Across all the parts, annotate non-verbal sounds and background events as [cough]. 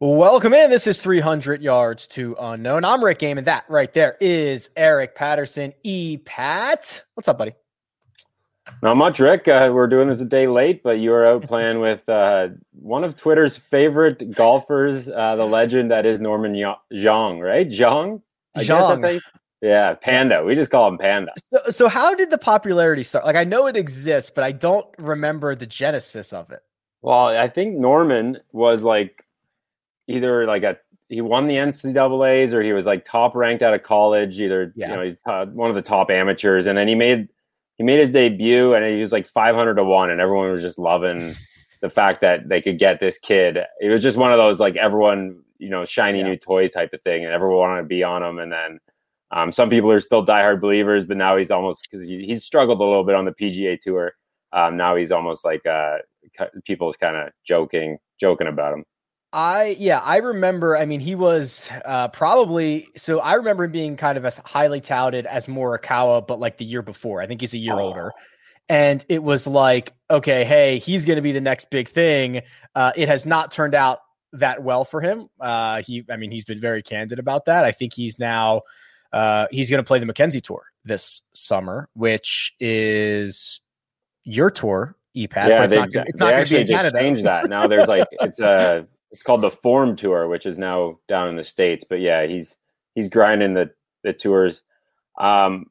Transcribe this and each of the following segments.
Welcome in. This is 300 yards to unknown. I'm Rick Gehman, and that right there is Eric Patterson. E Pat, what's up, buddy? Not much, Rick. Uh, we're doing this a day late, but you are out [laughs] playing with uh, one of Twitter's favorite golfers, uh, the legend that is Norman Xiong, right? Zhang? I Zhang. Yeah, Panda. We just call him Panda. So, so, how did the popularity start? Like, I know it exists, but I don't remember the genesis of it. Well, I think Norman was like either like a he won the NCAA's or he was like top ranked out of college. Either yeah. you know he's uh, one of the top amateurs, and then he made he made his debut and he was like 500 to one, and everyone was just loving [laughs] the fact that they could get this kid. It was just one of those like everyone you know shiny yeah. new toy type of thing, and everyone wanted to be on him. And then um, some people are still diehard believers, but now he's almost because he, he's struggled a little bit on the PGA tour. Um, now he's almost like uh, people's kind of joking joking about him. I yeah, I remember. I mean, he was uh, probably so. I remember him being kind of as highly touted as Morikawa, but like the year before. I think he's a year oh. older, and it was like, okay, hey, he's going to be the next big thing. Uh, it has not turned out that well for him. Uh, he, I mean, he's been very candid about that. I think he's now uh, he's going to play the Mackenzie Tour this summer, which is your tour, EPAT. Yeah, it's they, not, it's not actually just Canada. changed that. Now [laughs] there's like it's a it's called the Forme Tour, which is now down in the states. But yeah, he's he's grinding the the tours. Um,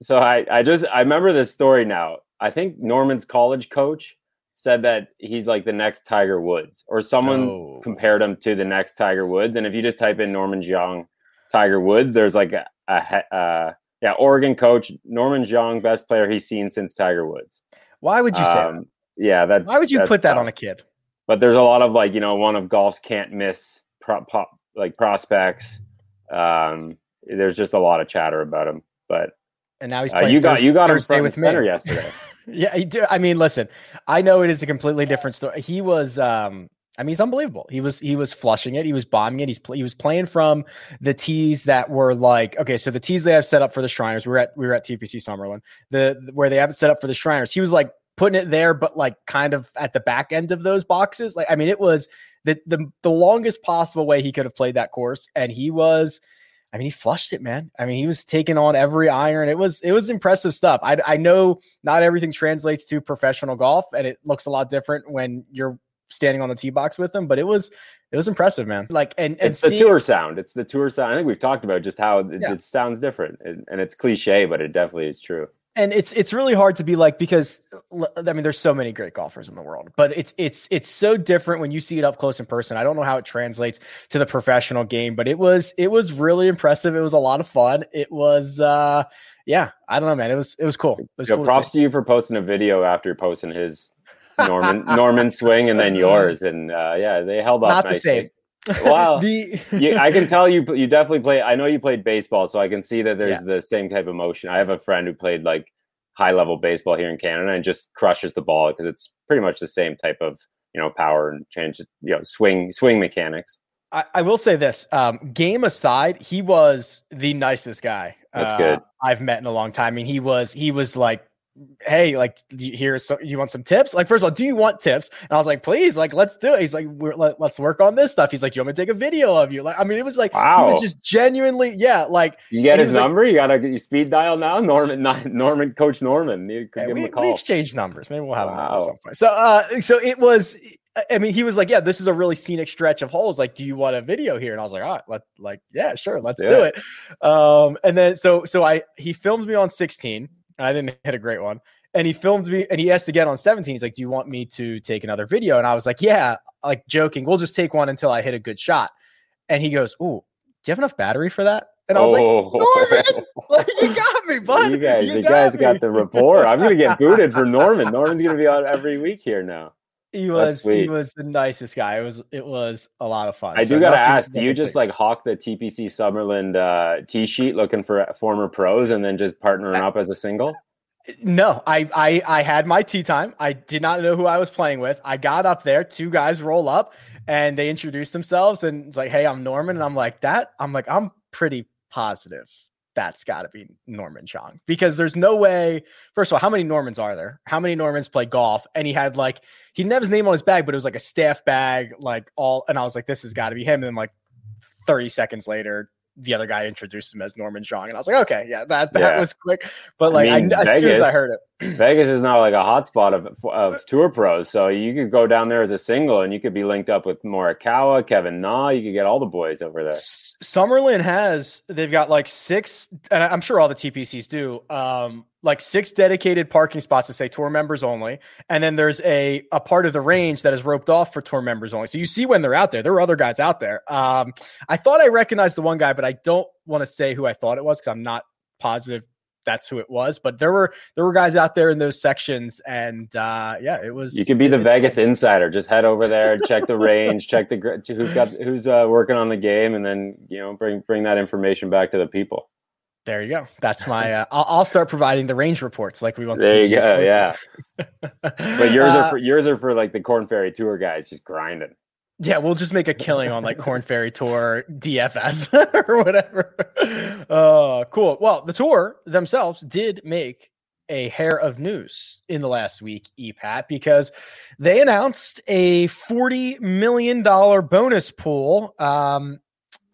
so I I just I remember this story now. I think Norman's college coach said that he's like the next Tiger Woods, or someone oh. compared him to the next Tiger Woods. And if you just type in Norman Xiong, Tiger Woods, there's like a, a uh, yeah, Oregon coach Norman Xiong, best player he's seen since Tiger Woods. Why would you say um, that? Yeah, that's why would you put that tough. on a kid? But there's a lot of like you know one of golf's can't miss pro, pro, like prospects. Um, there's just a lot of chatter about him, but and now he's uh, you got you got Thursday him with me yesterday. [laughs] yeah, he do. I mean, listen, I know it is a completely different story. He was, um, I mean, he's unbelievable. He was he was flushing it. He was bombing it. He's he was playing from the tees that were like okay, so the tees they have set up for the Shriners. We were at we were at TPC Summerlin. The where they have it set up for the Shriners. He was like putting it there, but like kind of at the back end of those boxes. Like, I mean, it was the the, the longest possible way he could have played that course, and he was. I mean, he flushed it, man. I mean, he was taking on every iron. It was it was impressive stuff. I I know not everything translates to professional golf, and it looks a lot different when you're standing on the tee box with him. But it was it was impressive, man. Like and, and it's the tour sound. It's the tour sound. I think we've talked about just how it, yeah. it sounds different, and, and it's cliche, but it definitely is true and it's it's really hard to be like because I mean there's so many great golfers in the world, but it's it's it's so different when you see it up close in person. I don't know how it translates to the professional game, but it was it was really impressive. It was a lot of fun. It was uh yeah, I don't know, man. It was it was cool. It was Yo, cool props to, to, you for posting a video after posting his Norman [laughs] Norman swing and then [laughs] yours, and uh, yeah, they held up. Not nicely. the same. Wow, [laughs] the you, I can tell you you definitely play. I know you played baseball, so I can see that there's yeah. the same type of motion. I have a friend who played like high level baseball here in Canada and just crushes the ball because it's pretty much the same type of you know power and change you know swing swing mechanics. I, I will say this: um, game aside, he was the nicest guy. That's uh, good. I've met in a long time. I mean, he was he was like hey, like, do you, here's some, you want some tips? Like, first of all, do you want tips? And I was like, please, like, let's do it. He's like, let, us work on this stuff. He's like, do you want me to take a video of you? Like, I mean, it was like, wow. he was just genuinely, yeah, like, you get his number. Like, you got to speed dial now. Norman, not Norman, Coach Norman. You could yeah, give we, him a call. We exchange numbers. Maybe we'll have wow. him at some point. So, uh, so it was. I mean, he was like, "Yeah, this is a really scenic stretch of holes. Like, do you want a video here?" And I was like, "All right, let like, yeah, sure, let's yeah. do it." Um, and then so so I he filmed me on 16. I didn't hit a great one and he filmed me and he asked again on 17 he's like do you want me to take another video and i was like yeah like joking we'll just take one until i hit a good shot and he goes oh do you have enough battery for that and I was oh. like, [laughs] Norman, like, you got me, bud. You guys, you, you got guys me. got the rapport. I'm gonna get booted for Norman. Norman's gonna be on every week here now. He was he was the nicest guy. It was it was a lot of fun. I so do gotta ask, do you just like hawk the TPC Summerlin uh, tee sheet looking for former pros and then just partnering up as a single? No, I, I I had my tee time. I did not know who I was playing with. I got up there, two guys roll up and they introduced themselves and it's like, hey, I'm Norman. And I'm like, that I'm like, I'm pretty positive that's got to be Norman Xiong because there's no way. First of all, how many Normans are there? How many Normans play golf? And he had like he didn't have his name on his bag, but it was like a staff bag, like all. And I was like, this has got to be him. And then like 30 seconds later, the other guy introduced him as Norman Xiong, and I was like, okay, yeah, that that yeah. was quick. But like, I mean, I, as Vegas, soon as I heard it, [clears throat] Vegas is not like a hotspot of of tour pros, so you could go down there as a single, and you could be linked up with Morikawa, Kevin Na. You could get all the boys over there. Summerlin has they've got like six, and I'm sure all the TPCs do. Um, like six dedicated parking spots to say tour members only, and then there's a a part of the range that is roped off for tour members only. So you see when they're out there. There are other guys out there. Um, I thought I recognized the one guy, but I don't want to say who I thought it was because I'm not positive that's who it was. But there were there were guys out there in those sections, and uh, yeah, it was. You could be the Vegas insider. Just head over there, check the [laughs] range, check the who's got who's uh, working on the game, and then you know bring bring that information back to the people. There you go. That's my. Uh, I'll, I'll, start providing the range reports like we want. There you go. Yeah. [laughs] but yours are uh, for, yours are for like the Korn Ferry Tour guys just grinding. Yeah, we'll just make a killing on like Korn Ferry Tour DFS [laughs] or whatever. Uh, cool. Well, the tour themselves did make a hair of news in the last week, EPAT, because they announced a $40 million bonus pool. Um,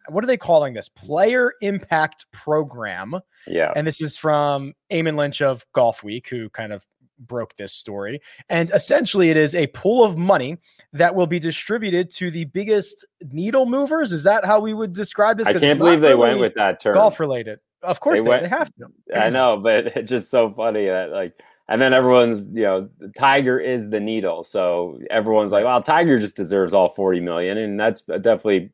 what are they calling this? Player Impact Program. Yeah. And this is from Eamon Lynch of Golf Week, who kind of broke this story. And essentially, it is a pool of money that will be distributed to the biggest needle movers. Is that how we would describe this? I can't believe they really went with that term. Golf related. Of course, they, they, went, they have to. [laughs] I know, but it's just so funny that, like, and then everyone's, you know, Tiger is the needle. So everyone's like, well, Tiger just deserves all 40 million. And that's definitely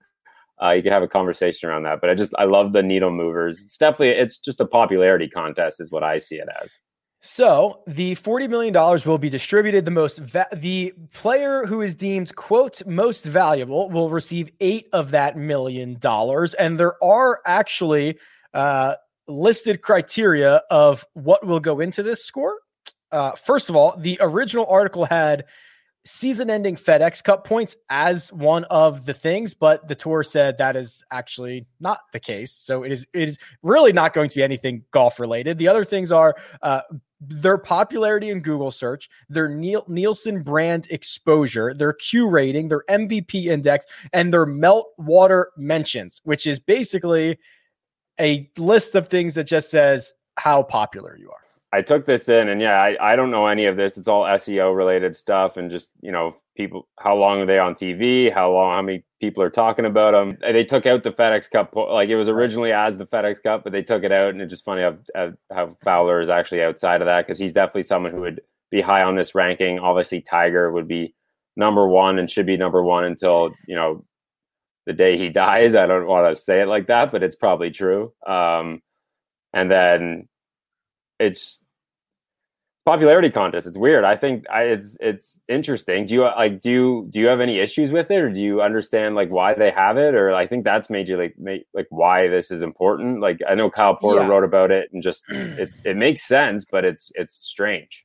uh, you can have a conversation around that. But I just I love the needle movers. It's definitely it's just a popularity contest, is what I see it as. So the forty million dollars will be distributed. The most va- the player who is deemed quote most valuable will receive eight of that million dollars, and there are actually uh, listed criteria of what will go into this score. Uh, first of all, the original article had season ending FedEx Cup points as one of the things, but the tour said that is actually not the case. So it is it is really not going to be anything golf related. The other things are uh, their popularity in Google search, their Nielsen brand exposure, their Q rating, their MVP index, and their meltwater mentions, which is basically a list of things that just says how popular you are. I took this in, and yeah, I, I don't know any of this. It's all SEO related stuff, and just you know, people. How long are they on TV? How long? How many people are talking about them? And they took out the FedEx Cup. Like it was originally as the FedEx Cup, but they took it out, and it's just funny how how Fowler is actually outside of that because he's definitely someone who would be high on this ranking. Obviously, Tiger would be number one and should be number one until you know the day he [laughs] dies. I don't want to say it like that, but it's probably true. Um, and then it's popularity contest. It's weird. I think I, it's it's interesting. Do you like do you do you have any issues with it, or do you understand like why they have it, or I think that's major like like why this is important. Like I know Kyle Porter yeah. wrote about it, and just [clears throat] it it makes sense, but it's it's strange.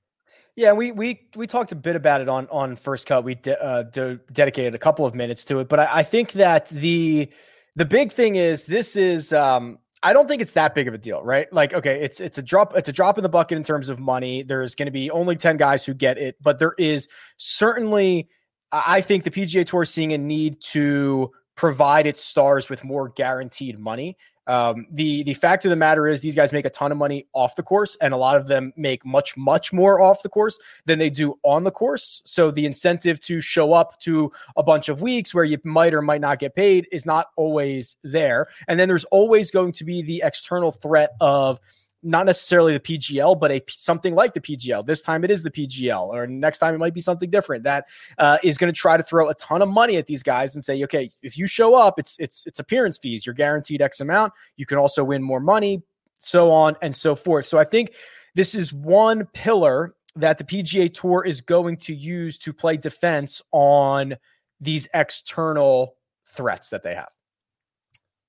Yeah, we we we talked a bit about it on on first cut. We de- uh, de- dedicated a couple of minutes to it, but I, I think that the the big thing is this is um I don't think it's that big of a deal, right? Like, okay, it's it's a drop, it's a drop in the bucket in terms of money. There's going to be only 10 guys who get it, but there is certainly I think the PGA Tour is seeing a need to provide its stars with more guaranteed money. Um, the the fact of the matter is these guys make a ton of money off the course, and a lot of them make much much more off the course than they do on the course. So the incentive to show up to a bunch of weeks where you might or might not get paid is not always there. And then there's always going to be the external threat of not necessarily the PGL, but a something like the PGL. This time it is the PGL, or next time it might be something different that uh, is going to try to throw a ton of money at these guys and say, okay, if you show up, it's it's it's appearance fees. You're guaranteed X amount. You can also win more money, so on and so forth. So I think this is one pillar that the PGA Tour is going to use to play defense on these external threats that they have.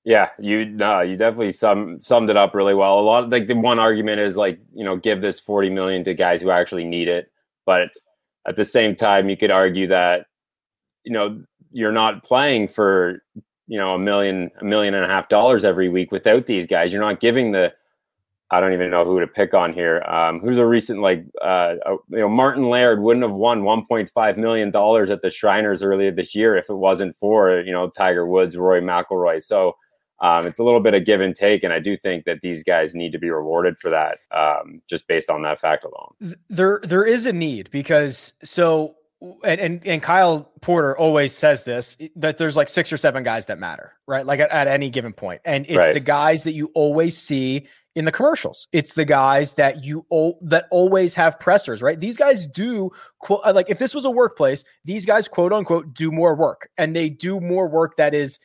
Yeah, you no, you definitely sum, summed it up really well. A lot like the one argument is like you know give this forty million to guys who actually need it, but at the same time you could argue that you know you're not playing for you know a million a million and a half dollars every week without these guys. You're not giving the I don't even know who to pick on here. Um, who's a recent like uh, you know Martin Laird wouldn't have won 1.5 million dollars at the Shriners earlier this year if it wasn't for you know Tiger Woods, Rory McIlroy. So um, it's a little bit of give and take, and I do think that these guys need to be rewarded for that, um, just based on that fact alone. There, there is a need because so and, and, and Kyle Porter always says this that there's like six or seven guys that matter, right? Like at, at any given point, and it's right. the guys that you always see in the commercials. It's the guys that you o- that always have pressers, right? These guys do quote uh, like if this was a workplace, these guys quote unquote do more work, and they do more work that is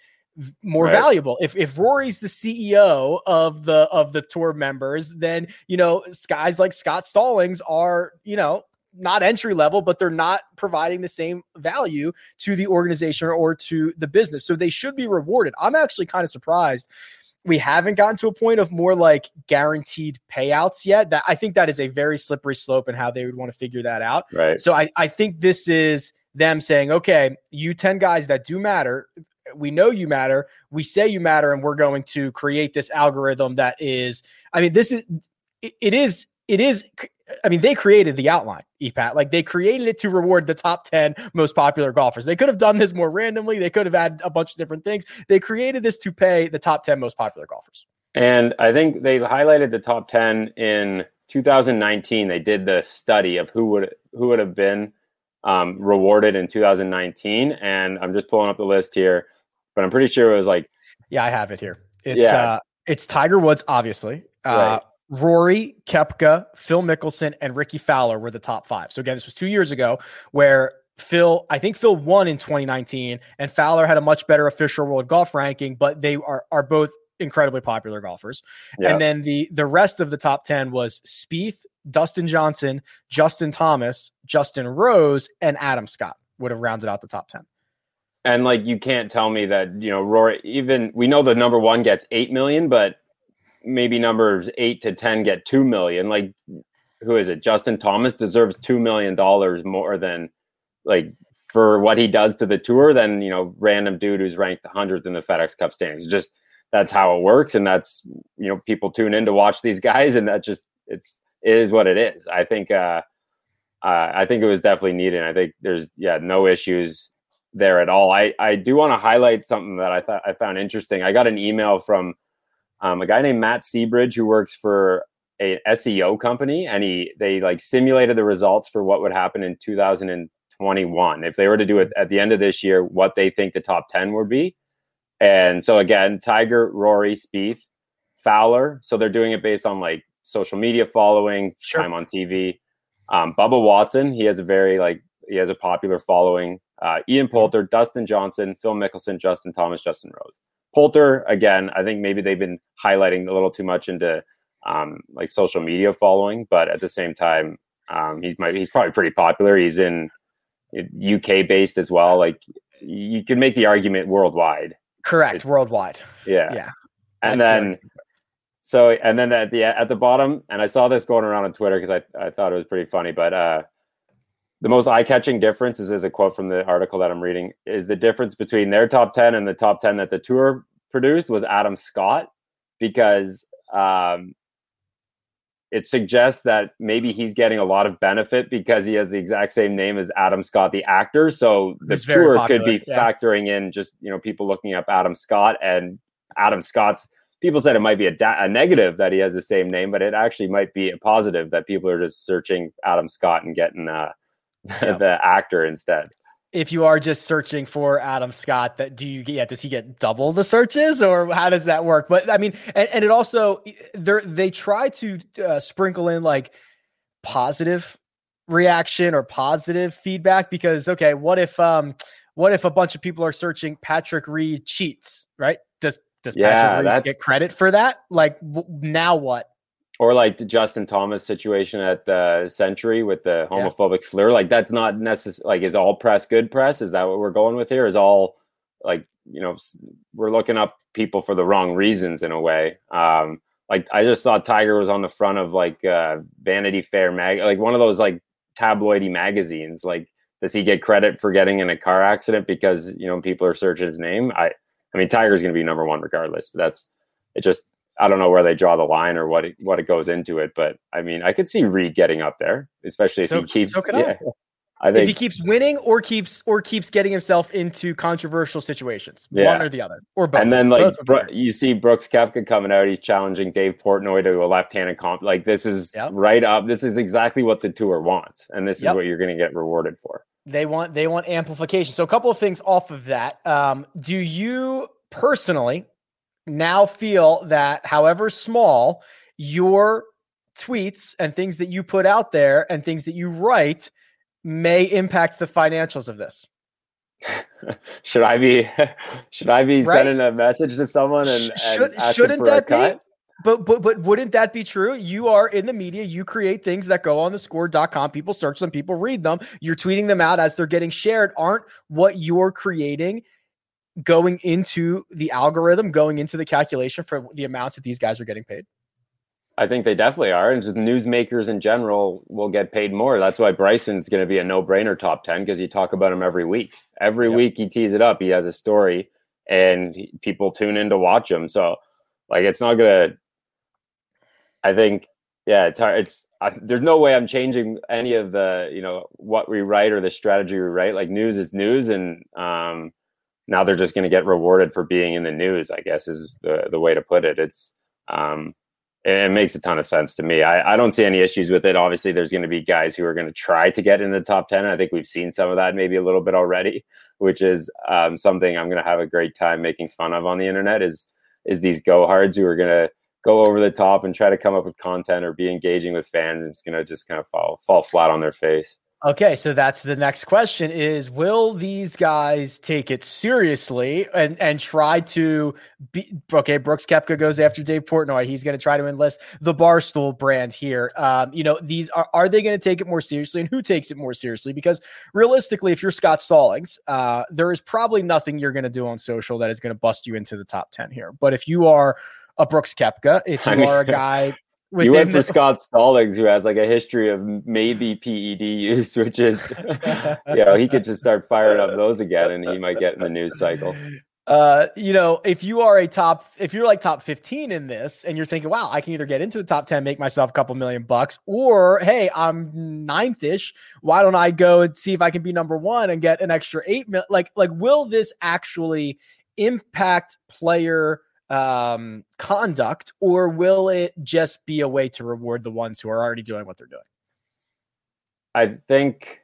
more right. valuable. If if Rory's the CEO of the of the tour members, then you know guys like Scott Stallings are you know not entry level, but they're not providing the same value to the organization or to the business. So they should be rewarded. I'm actually kind of surprised we haven't gotten to a point of more like guaranteed payouts yet. That I think that is a very slippery slope and how they would want to figure that out. Right. So I, I think this is them saying, okay, you 10 guys that do matter, we know you matter, we say you matter, and we're going to create this algorithm that is, I mean, this is it, it is it is I mean, they created the outline, EPAT. Like they created it to reward the top 10 most popular golfers. They could have done this more randomly. They could have had a bunch of different things. They created this to pay the top 10 most popular golfers. And I think they highlighted the top 10 in 2019. They did the study of who would who would have been um, rewarded in 2019. And I'm just pulling up the list here, but I'm pretty sure it was like Yeah, I have it here. It's yeah. uh it's Tiger Woods, obviously. Uh, right. Rory, Koepka, Phil Mickelson, and Rickie Fowler were the top five. So again, this was two years ago where Phil, I think Phil won in 2019, and Fowler had a much better official world golf ranking, but they are are both incredibly popular golfers. Yeah. And then the the rest of the top 10 was Spieth, Dustin Johnson, Justin Thomas, Justin Rose, and Adam Scott would have rounded out the top 10. And like you can't tell me that, you know, Rory even we know the number 1 gets 8 million, but maybe numbers eight to ten get two million. Like who is it? Justin Thomas deserves two million dollars more than like for what he does to the tour than you know random dude who's ranked hundredth in the FedEx Cup standings. Just that's how it works, and that's you know people tune in to watch these guys, and that just it's it is what it is. I think uh, uh I think it was definitely needed. I think there's yeah no issues there at all. I I do want to highlight something that I thought I found interesting. I got an email from um, a guy named Matt Seabridge who works for a SEO company, and he they like simulated the results for what would happen in 2021 if they were to do it at the end of this year, what they think the top 10 would be. And so again, Tiger, Rory, Spieth, Fowler. So they're doing it based on like social media following, sure. time on TV. Um, Bubba Watson, he has a very like he has a popular following. Uh, Ian. Poulter, Dustin Johnson, Phil Mickelson, Justin Thomas, Justin Rose. Poulter, again, I think maybe they've been highlighting a little too much into um, like social media following, but at the same time, um, he's might he's probably pretty popular. He's in UK based as well. Like you can make the argument worldwide. Correct, it's, worldwide. Yeah, yeah. And then so and then at the at the bottom, and I saw this going around on Twitter because I I thought it was pretty funny, but uh, the most eye-catching difference is, is a quote from the article that I'm reading is the difference between their top 10 and the top 10 that the tour produced was Adam Scott because um, it suggests that maybe he's getting a lot of benefit because he has the exact same name as Adam Scott, the actor. So the it's tour could be yeah. factoring in just you know people looking up Adam Scott and Adam Scott's. People said it might be a, da- a negative that he has the same name, but it actually might be a positive that people are just searching Adam Scott and getting uh, [laughs] the actor instead. If you are just searching for Adam Scott, that do you get? yeah, Does he get double the searches, or how does that work? But I mean, and, and it also they they try to uh, sprinkle in like positive reaction or positive feedback because okay, what if um what if a bunch of people are searching Patrick Reed cheats, right? Does does yeah, Patrick Reed get credit for that? Like w- now what? Or like the Justin Thomas situation at the Sentry with the homophobic yeah. slur. Like that's not necessary. Like is all press good press? Is that what we're going with here? Is all like you know we're looking up people for the wrong reasons in a way. Um, like I just saw Tiger was on the front of like uh, Vanity Fair mag, like one of those like tabloidy magazines. Like does he get credit for getting in a car accident because you know people are searching his name? I I mean Tiger's going to be number one regardless. But that's it. Just I don't know where they draw the line or what it, what it goes into it, but I mean, I could see Reed getting up there, especially if so, he keeps. So yeah, I think if he keeps winning or keeps or keeps getting himself into controversial situations, yeah. one or the other, or both. And then like Bro- you see Brooks Koepka coming out, he's challenging Dave Portnoy to a left-handed comp. Like this is yep. right up. This is exactly what the tour wants, and this yep. is what you're going to get rewarded for. They want they want amplification. So a couple of things off of that. Um, do you personally now feel that, however small, your tweets and things that you put out there and things that you write may impact the financials of this. [laughs] should I be [laughs] should I be right? sending a message to someone and, Should, and shouldn't that be? But but but wouldn't that be true? You are in the media, you create things that go on the score.com, people search them, people read them, you're tweeting them out as they're getting shared. Aren't what you're creating going into the algorithm, going into the calculation for the amounts that these guys are getting paid? I think they definitely are. And just newsmakers in general will get paid more. That's why Bryson's going to be a no brainer top 10 because you talk about him every week. Every yep. week he tees it up. He has a story and he, people tune in to watch him. So, like, it's not going to, I think, yeah, it's hard. It's, I, there's no way I'm changing any of the, you know, what we write or the strategy we write. Like, news is news. And, um, now they're just going to get rewarded for being in the news, I guess is the, the way to put it. It's, um, it makes a ton of sense to me. I, I don't see any issues with it. Obviously, there's going to be guys who are going to try to get in the top 10. I think we've seen some of that maybe a little bit already, [laughs] which is um, something I'm going to have a great time making fun of on the internet is, is these go hards who are going to go over the top and try to come up with content or be engaging with fans. And It's going to just kind of fall, fall flat on their face. Okay, so that's the next question is will these guys take it seriously and and try to be okay, Brooks Koepka goes after Dave Portnoy. He's going to try to enlist the Barstool brand here. Um, you know, these are are they going to take it more seriously and who takes it more seriously? Because realistically, if you're Scott Stallings, uh, there is probably nothing you're going to do on social that is going to bust you into the top 10 here. But if you are a Brooks Koepka, if [laughs] you I mean, are a guy you went for the, Scott Stallings, who has like a history of maybe PED use, which is, [laughs] you know, he could just start firing up those again, and he might get in the news cycle. Uh, you know, if you are a top, if you're like top 15 in this, and you're thinking, wow, I can either get into the top 10, make myself a couple million bucks, or hey, I'm ninth ish. Why don't I go and see if I can be number one and get an extra eight mil? Like, like, will this actually impact player? Um, conduct, or will it just be a way to reward the ones who are already doing what they're doing? I think,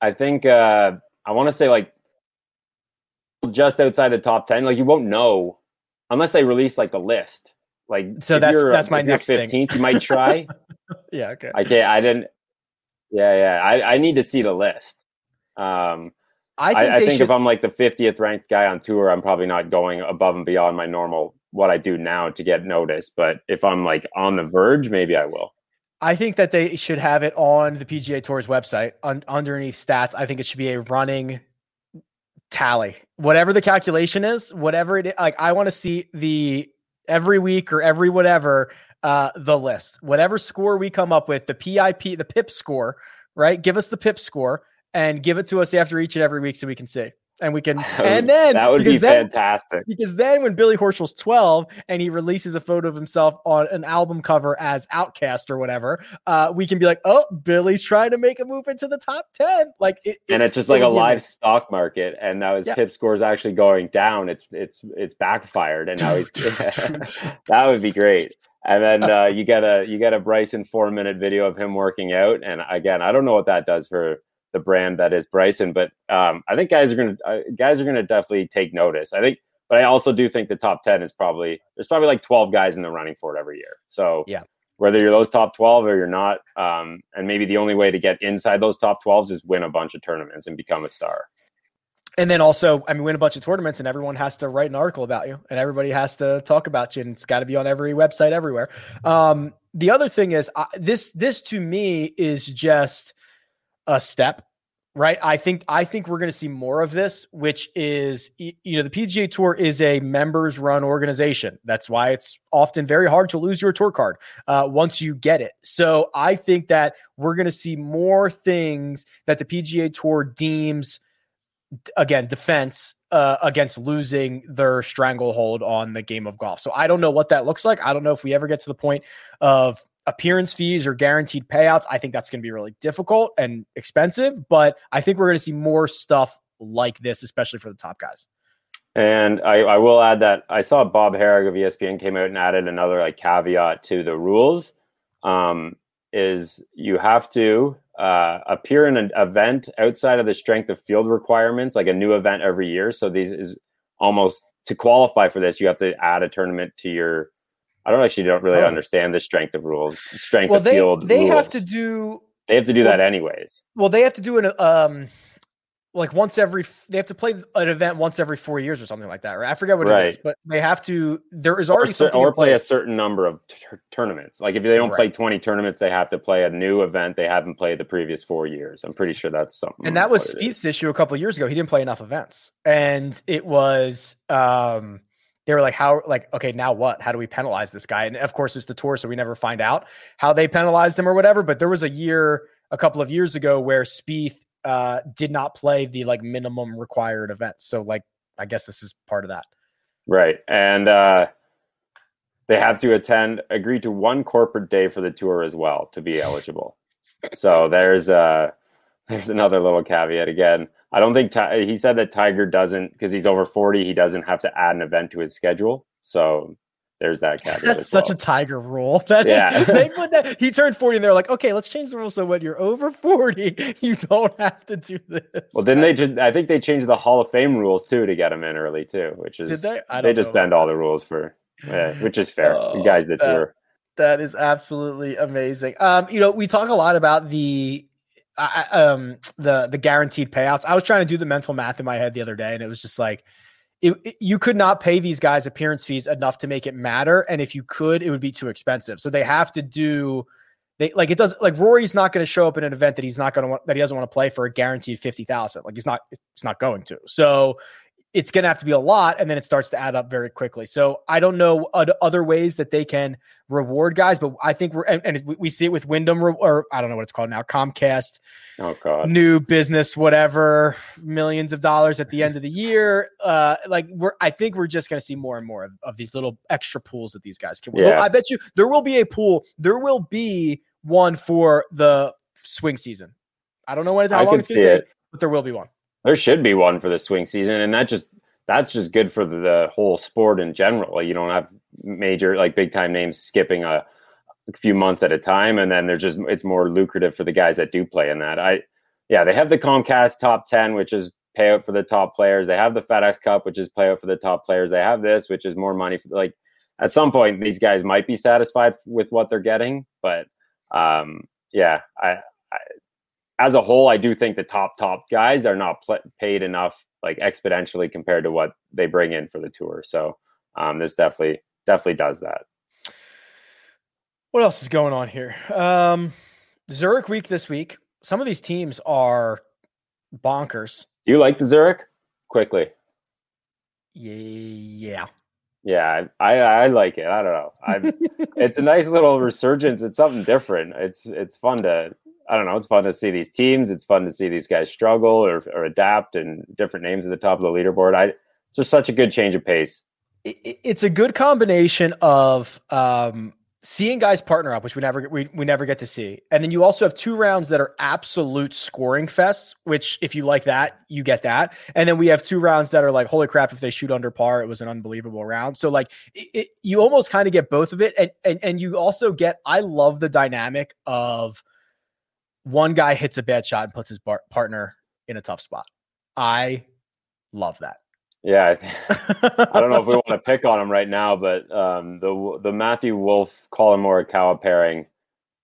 I think, uh, I want to say like just outside the top 10, like you won't know unless they release like the list. Like, so that's, that's my next 15th, thing. you might try. [laughs] yeah. Okay. I can't, I didn't, yeah, yeah. I, I need to see the list. Um, I think, I, I think should... if I'm like the 50th ranked guy on tour, I'm probably not going above and beyond my normal what I do now to get noticed. But if I'm like on the verge, maybe I will. I think that they should have it on the PGA Tour's website un- underneath stats. I think it should be a running tally, whatever the calculation is, whatever it is. Like I want to see the every week or every whatever uh, the list, whatever score we come up with, the PIP, the PIP score, right? Give us the PIP score and give it to us after each and every week so we can see. And we can, [laughs] and then that would be then, fantastic. Because then, when Billy Horschel's 12 and he releases a photo of himself on an album cover as OutKast or whatever, uh, we can be like, oh, Billy's trying to make a move into the top 10. Like, it, and it's just like a live stock market. And now his yeah. PIP score is actually going down. It's, it's, it's backfired. And now he's, [laughs] [laughs] that would be great. And then uh, you get a, you get a Bryson four minute video of him working out. And again, I don't know what that does for, the brand that is Bryson. But um, I think guys are going to uh, guys are to definitely take notice. I think, but I also do think the top ten is probably there's probably like twelve guys in the running for it every year. So yeah, whether you're those top twelve or you're not, um, and maybe the only way to get inside those top twelves is win a bunch of tournaments and become a star. And then also, I mean, win a bunch of tournaments, and everyone has to write an article about you, and everybody has to talk about you, and it's got to be on every website everywhere. Um, the other thing is, uh, this this to me is just a step right i think i think we're going to see more of this which is you know the pga tour is a members run organization that's why it's often very hard to lose your tour card uh, once you get it so i think that we're going to see more things that the pga tour deems again defense uh, against losing their stranglehold on the game of golf. So I don't know what that looks like. I don't know if we ever get to the point of appearance fees or guaranteed payouts. I think that's going to be really difficult and expensive, but I think we're going to see more stuff like this, especially for the top guys. And I, I, will add that I saw Bob Harig of ESPN came out and added another like caveat to the rules. Um, is you have to uh, appear in an event outside of the strength of field requirements, like a new event every year. So these is almost to qualify for this, you have to add a tournament to your. I don't actually don't really oh. understand the strength of rules, strength well, of they, field. They rules. have to do. They have to do well, that anyways. Well, they have to do an um like once every they have to play an event once every four years or something like that right i forget what right. it is but they have to there is already or, something or play a certain number of t- tournaments like if they don't right. play 20 tournaments they have to play a new event they haven't played the previous four years i'm pretty sure that's something and that was Spieth's issue a couple years ago he didn't play enough events and it was um they were like how like okay now what how do we penalize this guy and of course it's the tour so we never find out how they penalized him or whatever but there was a year a couple of years ago where Spieth uh, did not play the like minimum required events. So like I guess this is part of that. Right. And uh, they have to attend agree to one corporate day for the tour as well to be eligible. so there's uh there's another little caveat again. I don't think he said that Tiger doesn't because he's over 40, he doesn't have to add an event to his schedule. So there's that caveat. That's such well. a tiger rule. [laughs] That yeah. Is, they [laughs] put that he turned 40 and they're like, okay, let's change the rule so when you're over 40, [laughs] you don't have to do this. Well, didn't they just I think they changed the Hall of Fame rules too to get him in early too, which is they? they? just bend all the rules for yeah, which is fair. Oh, guys that tour. That is absolutely amazing. Um, you know, we talk a lot about the um the the guaranteed payouts. I was trying to do the mental math in my head the other day, and it was just like it, it, you could not pay these guys appearance fees enough to make it matter. And if you could, it would be too expensive. So they have to do they like it does like Rory's not going to show up in an event that he's not going to want that he doesn't want to play for a guaranteed 50,000. Like he's not he's not going to. So it's going to have to be a lot and then it starts to add up very quickly. So I don't know other ways that they can reward guys, but I think we're, and, and we see it with Wyndham or I don't know what it's called now, Comcast. Oh God. New business, whatever, millions of dollars at the end of the year. Uh, like we're, I think we're just going to see more and more of, of, these little extra pools that these guys can win. Yeah. I bet you there will be a pool. There will be one for the swing season. I don't know when it's how I long it's going to take, but there will be one there should be one for the swing season, and that just that's just good for the, whole sport in general. You don't have major like big time names skipping a, a, few months at a time, and then there's just it's more lucrative for the guys that do play in that. I yeah, they have the Comcast top ten, which is payout for the top players. They have the FedEx Cup, which is payout for the top players. They have this, which is more money for like at some point these guys might be satisfied with what they're getting, but um, yeah, I, I as a whole, I do think the top top guys are not pl- paid enough, like exponentially compared to what they bring in for the tour. So um, this definitely definitely does that. What else is going on here? Um, Zurich week this week. Some of these teams are bonkers. Do you like the Zurich? Quickly. Yeah. Yeah, I I like it. I don't know. [laughs] It's a nice little resurgence. It's something different. It's it's fun to I don't know. It's fun to see these teams. It's fun to see these guys struggle or, or adapt and different names at the top of the leaderboard. I it's just such a good change of pace. It, it's a good combination of um, seeing guys partner up, which we never we, we never get to see, and then you also have two rounds that are absolute scoring fests. Which, if you like that, you get that, and then we have two rounds that are like, holy crap! If they shoot under par, it was an unbelievable round. So like, it, it, you almost kind of get both of it, and and and you also get. I love the dynamic of one guy hits a bad shot and puts his bar- partner in a tough spot. I love that. Yeah, I [laughs] don't know if we want to pick on him right now, but um, the the Matthew Wolff Collin Morikawa pairing,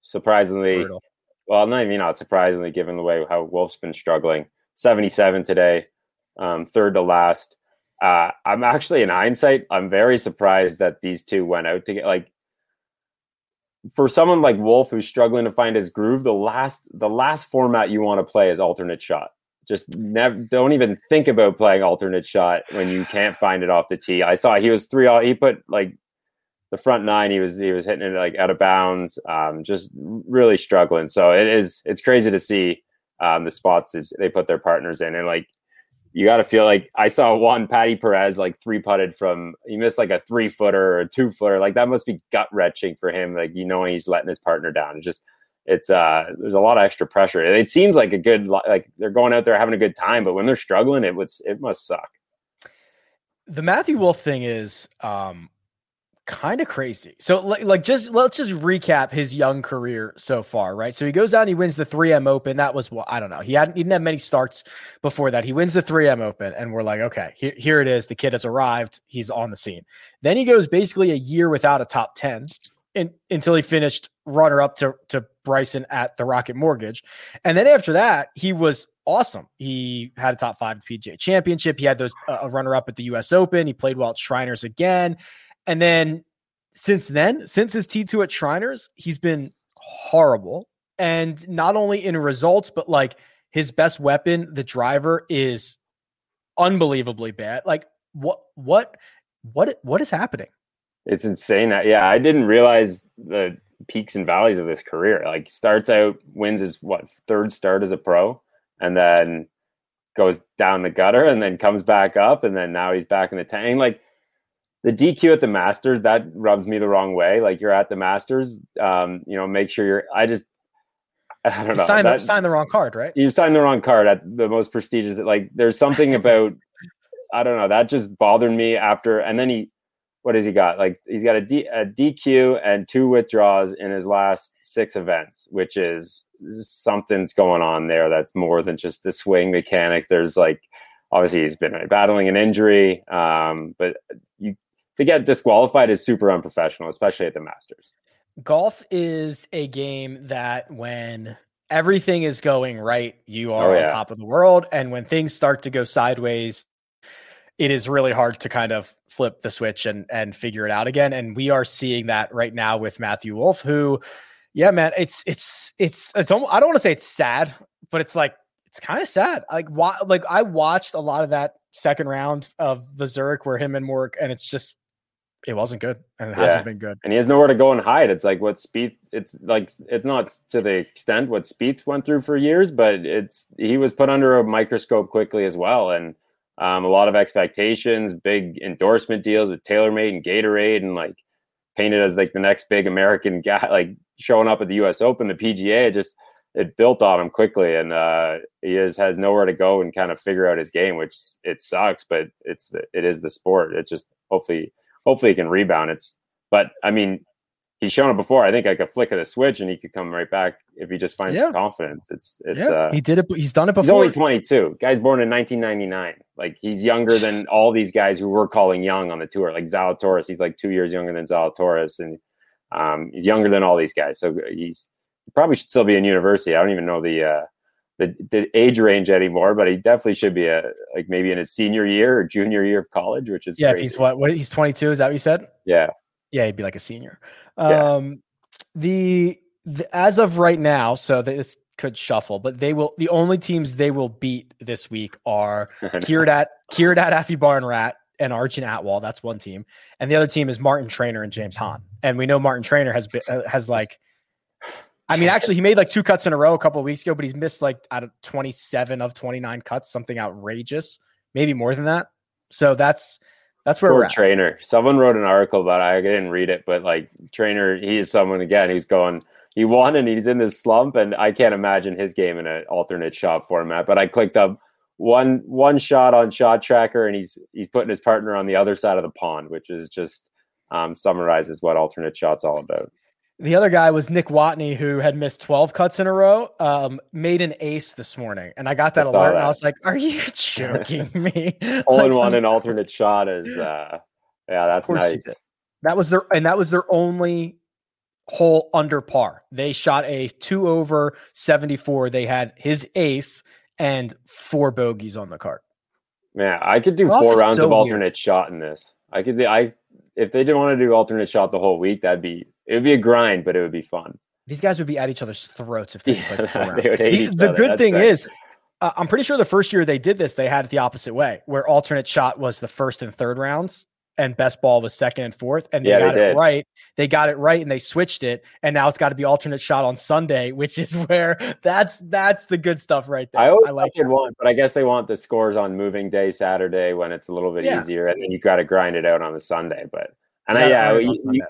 surprisingly, Brutal. well, not even not surprisingly, given the way how Wolff's been struggling. Seventy seven today, um, third to last. Uh, I'm actually in hindsight, I'm very surprised that these two went out to get like for someone like Wolff who's struggling to find his groove, the last the last format you want to play is alternate shot. Just never don't even think about playing alternate shot when you can't find it off the tee. I saw he was three all he put like the front nine he was he was hitting it like out of bounds, um, just really struggling. So it is it's crazy to see um, the spots they put their partners in and like you got to feel like I saw one Patty Perez like three putted from he missed like a three footer or a two footer. Like that must be gut wrenching for him. Like you know he's letting his partner down. It's just it's uh there's a lot of extra pressure. It seems like a good like they're going out there having a good time, but when they're struggling, it was it must suck. The Matthew Wolff thing is um kind of crazy. So like, just let's just recap his young career so far, right? So he goes out and he wins the 3M Open. That was what I don't know. He hadn't he didn't have many starts before that. He wins the 3M Open, and we're like, okay, here, here it is. The kid has arrived. He's on the scene. Then he goes basically a year without a top 10 in, until he finished runner up to, to Bryson at the Rocket Mortgage. And then after that, he was awesome. He had a top five PGA championship. He had those uh, a runner up at the US Open. He played well at Shriners again. And then since then, since his T2 at Shriners, he's been horrible. And not only in results, but like his best weapon, the driver, is unbelievably bad. Like what what what what is happening? It's insane. Yeah, I didn't realize the peaks and valleys of this career. Like starts out, wins his what third start as a pro, and then goes down the gutter, and then comes back up, and then now he's back in the tank. Like the DQ at the Masters that rubs me the wrong way. Like you're at the Masters, um, you know, make sure you're. I just, [laughs] I don't know. Sign, that, sign the wrong card, right? You signed the wrong card at the most prestigious. Like there's something about, [laughs] I don't know, that just bothered me after. And then he, what has he got? Like he's got a, D, a DQ and two withdrawals in his last six events, which is something's going on there. That's more than just the swing mechanics. There's like obviously he's been battling an injury, um, but you to get disqualified is super unprofessional, especially at the Masters. Golf is a game that when everything is going right, you are oh, yeah. on top of the world. And when things start to go sideways, it is really hard to kind of flip the switch and and figure it out again. And we are seeing that right now with Matthew Wolff, who, yeah, man, it's it's it's it's almost, I don't want to say it's sad, but it's like it's kind of sad. Like why like I watched a lot of that second round of the Zurich where him and Mork, and it's just it wasn't good and it yeah. hasn't been good. And he has nowhere to go and hide. It's like what Spieth it's like it's not to the extent what Spieth went through for years, but it's he was put under a microscope quickly as well. And um, a lot of expectations, big endorsement deals with TaylorMade and Gatorade and like painted as like the next big American [laughs] guy, like showing up at the US Open, the PGA, it just it built on him quickly and uh, he is has nowhere to go and kind of figure out his game, which it sucks, but it's the, it is the sport. It's just hopefully hopefully he can rebound. It's but I mean, he's shown it before. I think like a flick of the switch and he could come right back if he just finds yeah. confidence. It's it's yeah, uh, he did it. He's done it before. He's only 22. Guy's born in 1999. Like he's younger than all these guys who we're calling young on the tour. Like Zalatoris, he's like two years younger than Zalatoris, and um, he's younger than all these guys. So he's he probably should still be in university. I don't even know the uh, the, the age range anymore, but he definitely should be a like maybe in his senior year or junior year of college, which is yeah. Crazy. If he's what, what he's 22, is that what you said? Yeah, yeah, he'd be like a senior. Yeah. Um, the, the as of right now, so this could shuffle, but they will. The only teams they will beat this week are [laughs] Kiradech Kiradech Aphibarnrat and Arjun Atwal. That's one team, and the other team is Martin Trainer and James Hahn. And we know Martin Trainer has been uh, has like I mean, actually, he made like two cuts in a row a couple of weeks ago, but he's missed like out of 27 of 29 cuts, something outrageous, maybe more than that. So that's that's where Poor we're at. trainer. Someone wrote an article about it. I didn't read it, but like trainer, he is someone again who's going. He won and he's in this slump, and I can't imagine his game in an alternate shot format. But I clicked up one one shot on shot tracker, and he's he's putting his partner on the other side of the pond, which is just um, summarizes what alternate shots all about. The other guy was Nick Watney, who had missed 12 cuts in a row, um, made an ace this morning. And I got that I alert that. and I was like, Are you [laughs] joking me? [laughs] Hole like, in one and alternate shot is [laughs] uh yeah, that's nice. That was their and that was their only hole under par. They shot a two over 74. They had his ace and four bogeys on the cart. Man, I could do four rounds so of alternate weird. shot in this. I could I if they didn't want to do alternate shot the whole week, that'd be it would be a grind, but it would be fun. These guys would be at each other's throats if they [laughs] played four the, the good thing is, uh, I'm pretty sure the first year they did this, they had it the opposite way, where alternate shot was the first and third rounds, and best ball was second and fourth, and they yeah, got they it right. They got it right, and they switched it, and now it's got to be alternate shot on Sunday, which is [laughs] where that's that's the good stuff right there. I, always I like it one, but I guess they want the scores on moving day Saturday when it's a little bit yeah. easier, and then you got to grind it out on the Sunday. But and I, yeah, you, you,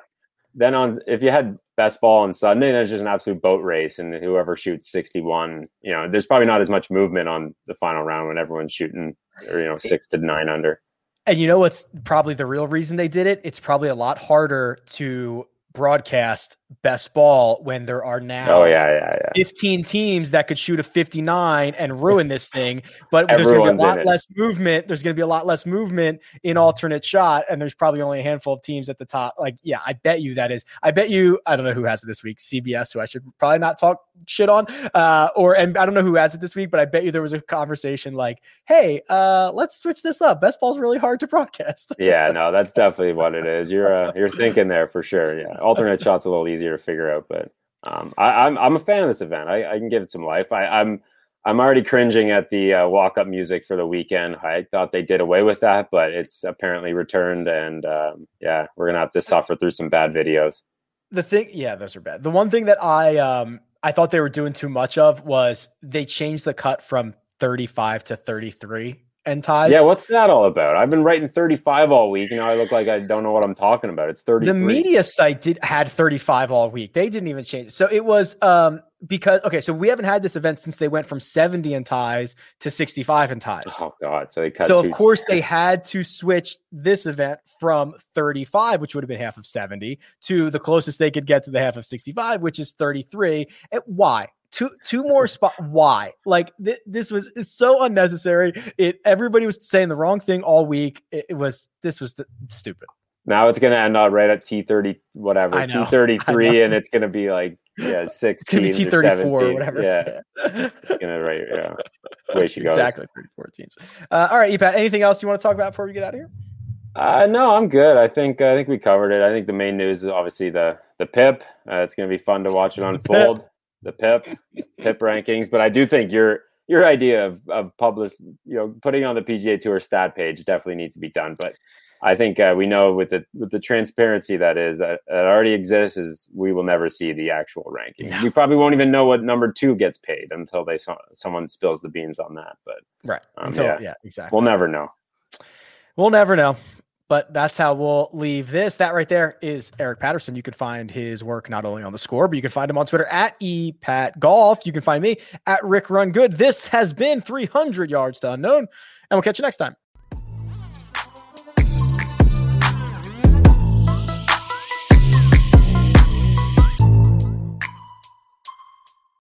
then on if you had best ball on Sunday, there's just an absolute boat race, and whoever shoots 61, you know, there's probably not as much movement on the final round when everyone's shooting, or you know, six to nine under. And you know what's probably the real reason they did it? It's probably a lot harder to broadcast best ball when there are now oh, yeah, yeah, yeah. 15 teams that could shoot a 59 and ruin this thing. But there's going to be a lot less movement. There's going to be a lot less movement in alternate shot. And there's probably only a handful of teams at the top. Like, yeah, I bet you that is. I bet you, I don't know who has it this week, CBS, who I should probably not talk shit on. Uh, or, and I don't know who has it this week, but I bet you there was a conversation like, hey, uh, let's switch this up. Best ball's really hard to broadcast. yeah, no, that's definitely what it is. You're, uh, you're thinking there for sure. Yeah. Alternate shot's a little easier easier to figure out. But um, I, am I'm, I'm a fan of this event. I, I can give it some life. I, am I'm, I'm already cringing at the uh, walk up music for the weekend. I thought they did away with that, but it's apparently returned, and um, yeah, we're gonna have to suffer through some bad videos. The thing, yeah, those are bad. The one thing that I um I thought they were doing too much of was they changed the cut from 35 to 33 and ties. Yeah, what's that all about? I've been writing 35 all week. You know, I look like I don't know what I'm talking about. It's 30. The media site did had 35 all week. They didn't even change. It. So it was um because okay, so we haven't had this event since they went from 70 in ties to 65 in ties. Oh god, so they cut So of course they had to switch this event from 35, which would have been half of 70, to the closest they could get to the half of 65, which is 33. And why? Two two more spot. Why? Like th- this was so unnecessary. It everybody was saying the wrong thing all week. It, it was this was the, stupid. Now it's gonna end up right at T thirty whatever T thirty three, and it's gonna be like yeah [laughs] sixteen T thirty four or whatever. Yeah, [laughs] it's gonna right yeah. Way she goes exactly thirty four teams. Uh, all right, Epat. Anything else you want to talk about before we get out of here? Uh, no, I'm good. I think I think we covered it. I think the main news is obviously the the PIP. Uh, it's going to be fun to watch it unfold the PIP PIP rankings, but I do think your your idea of of publish, you know, putting on the PGA Tour stat page definitely needs to be done. But I think uh, we know with the with the transparency that is uh, that already exists is we will never see the actual ranking. No. We probably won't even know what number two gets paid until they someone spills the beans on that. But right, um, yeah, yeah, exactly. We'll never know. We'll never know. But that's how we'll leave this. That right there is Eric Patterson. You can find his work not only on the score, but you can find him on Twitter at ePatGolf. You can find me at Rick Run Good. This has been 300 yards to unknown, and we'll catch you next time.